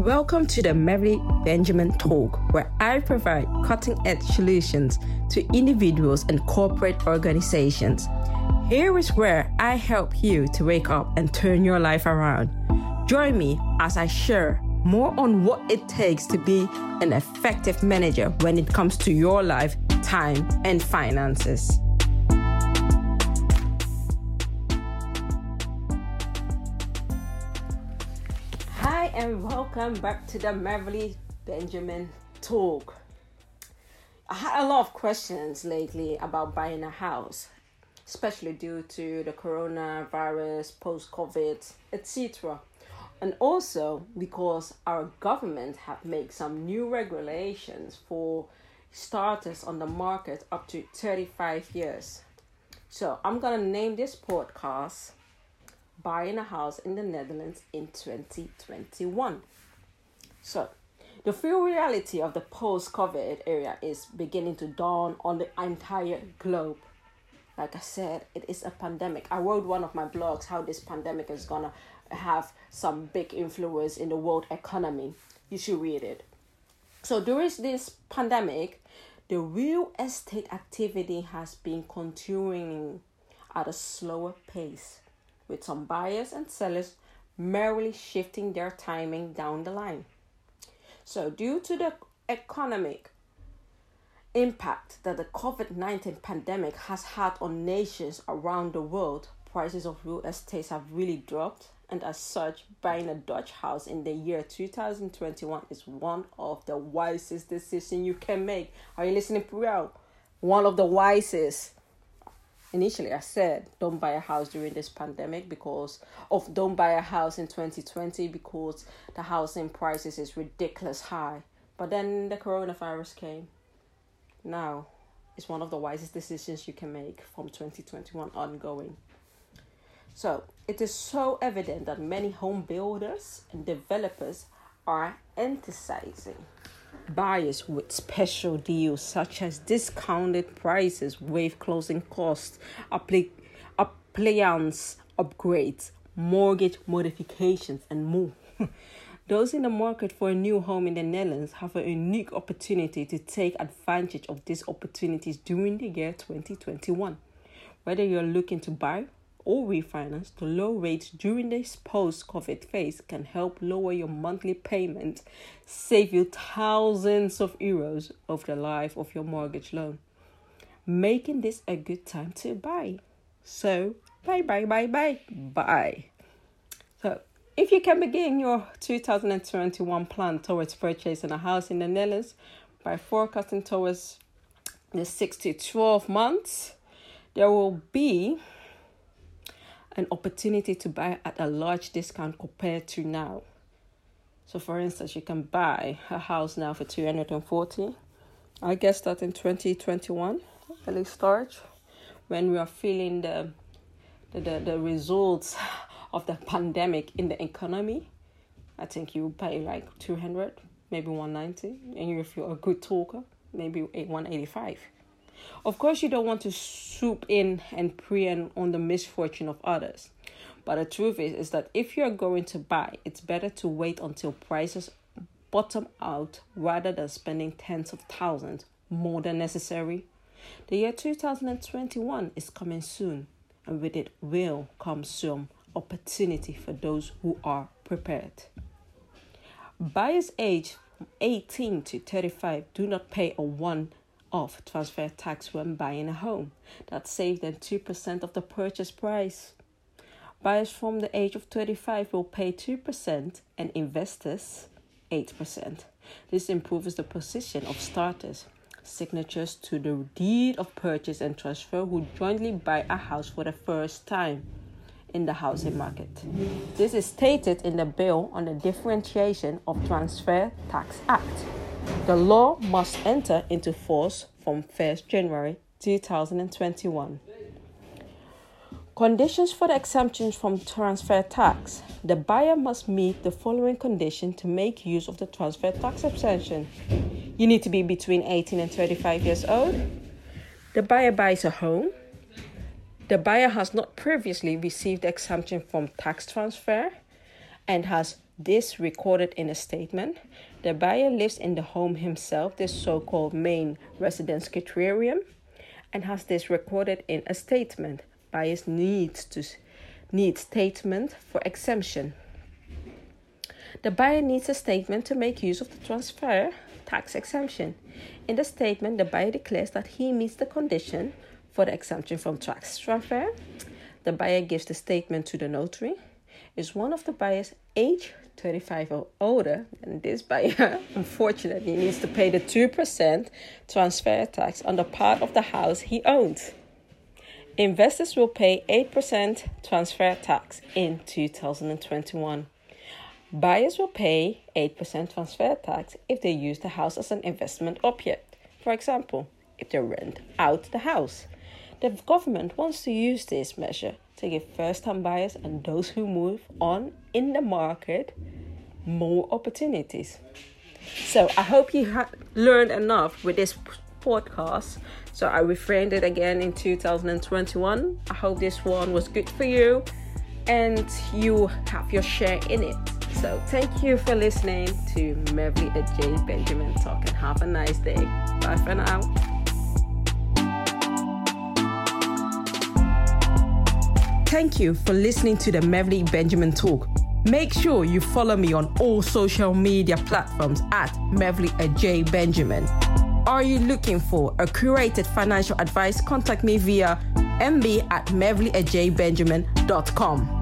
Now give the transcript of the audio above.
Welcome to the Mary Benjamin Talk, where I provide cutting edge solutions to individuals and corporate organizations. Here is where I help you to wake up and turn your life around. Join me as I share more on what it takes to be an effective manager when it comes to your life, time, and finances. And welcome back to the Mary Benjamin Talk. I had a lot of questions lately about buying a house, especially due to the coronavirus, post COVID, etc. And also because our government have made some new regulations for starters on the market up to 35 years. So I'm gonna name this podcast buying a house in the Netherlands in 2021. So, the full reality of the post COVID era is beginning to dawn on the entire globe. Like I said, it is a pandemic. I wrote one of my blogs how this pandemic is gonna have some big influence in the world economy. You should read it. So, during this pandemic, the real estate activity has been continuing at a slower pace with some buyers and sellers merely shifting their timing down the line. So, due to the economic impact that the COVID 19 pandemic has had on nations around the world, prices of real estate have really dropped. And as such, buying a Dutch house in the year 2021 is one of the wisest decisions you can make. Are you listening, well? One of the wisest initially I said don't buy a house during this pandemic because of don't buy a house in 2020 because the housing prices is ridiculous high. But then the coronavirus came. Now it's one of the wisest decisions you can make from 2021 ongoing. So it is so evident that many home builders and developers are emphasizing buyers with special deals such as discounted prices, wave closing costs, appli- appliance upgrades, mortgage modifications, and more. Those in the market for a new home in the Netherlands have a unique opportunity to take advantage of these opportunities during the year 2021. Whether you're looking to buy or refinance, to low rates during this post COVID phase can help lower your monthly payment, save you thousands of euros over the life of your mortgage loan, making this a good time to buy. So, bye, bye, bye, bye, bye. So, if you can begin your 2021 plan towards purchasing a house in the Netherlands by forecasting towards the 6 to 12 months, there will be an opportunity to buy at a large discount compared to now. So, for instance, you can buy a house now for 240. I guess that in 2021, early start, when we are feeling the, the, the, the results of the pandemic in the economy, I think you pay like 200, maybe 190. And if you're a good talker, maybe 185. Of course, you don't want to swoop in and prey on the misfortune of others. But the truth is, is that if you're going to buy, it's better to wait until prices bottom out rather than spending tens of thousands more than necessary. The year 2021 is coming soon, and with it will come some opportunity for those who are prepared. Buyers aged 18 to 35 do not pay a one off transfer tax when buying a home. That saves them 2% of the purchase price. Buyers from the age of 35 will pay 2% and investors 8%. This improves the position of starters, signatures to the deed of purchase and transfer who jointly buy a house for the first time in the housing market. This is stated in the Bill on the Differentiation of Transfer Tax Act. The law must enter into force from 1st January 2021. Conditions for the exemption from transfer tax. The buyer must meet the following condition to make use of the transfer tax exemption. You need to be between 18 and 35 years old. The buyer buys a home. The buyer has not previously received exemption from tax transfer and has this recorded in a statement. The buyer lives in the home himself, this so called main residence criterion, and has this recorded in a statement. Buyers needs to need statement for exemption. The buyer needs a statement to make use of the transfer tax exemption. In the statement, the buyer declares that he meets the condition for the exemption from tax transfer. The buyer gives the statement to the notary. Is one of the buyers age 35 or older, and this buyer unfortunately needs to pay the 2% transfer tax on the part of the house he owns. Investors will pay 8% transfer tax in 2021. Buyers will pay 8% transfer tax if they use the house as an investment object. For example, if they rent out the house. The government wants to use this measure to give first time buyers and those who move on in the market more opportunities. So I hope you have learned enough with this podcast. So I reframed it again in 2021. I hope this one was good for you and you have your share in it. So thank you for listening to Meverly J. Benjamin Talk and have a nice day. Bye for now. Thank you for listening to the Meverly Benjamin Talk. Make sure you follow me on all social media platforms at Meverly J. Benjamin. Are you looking for a curated financial advice? Contact me via mb at mevlyajbenjamin.com.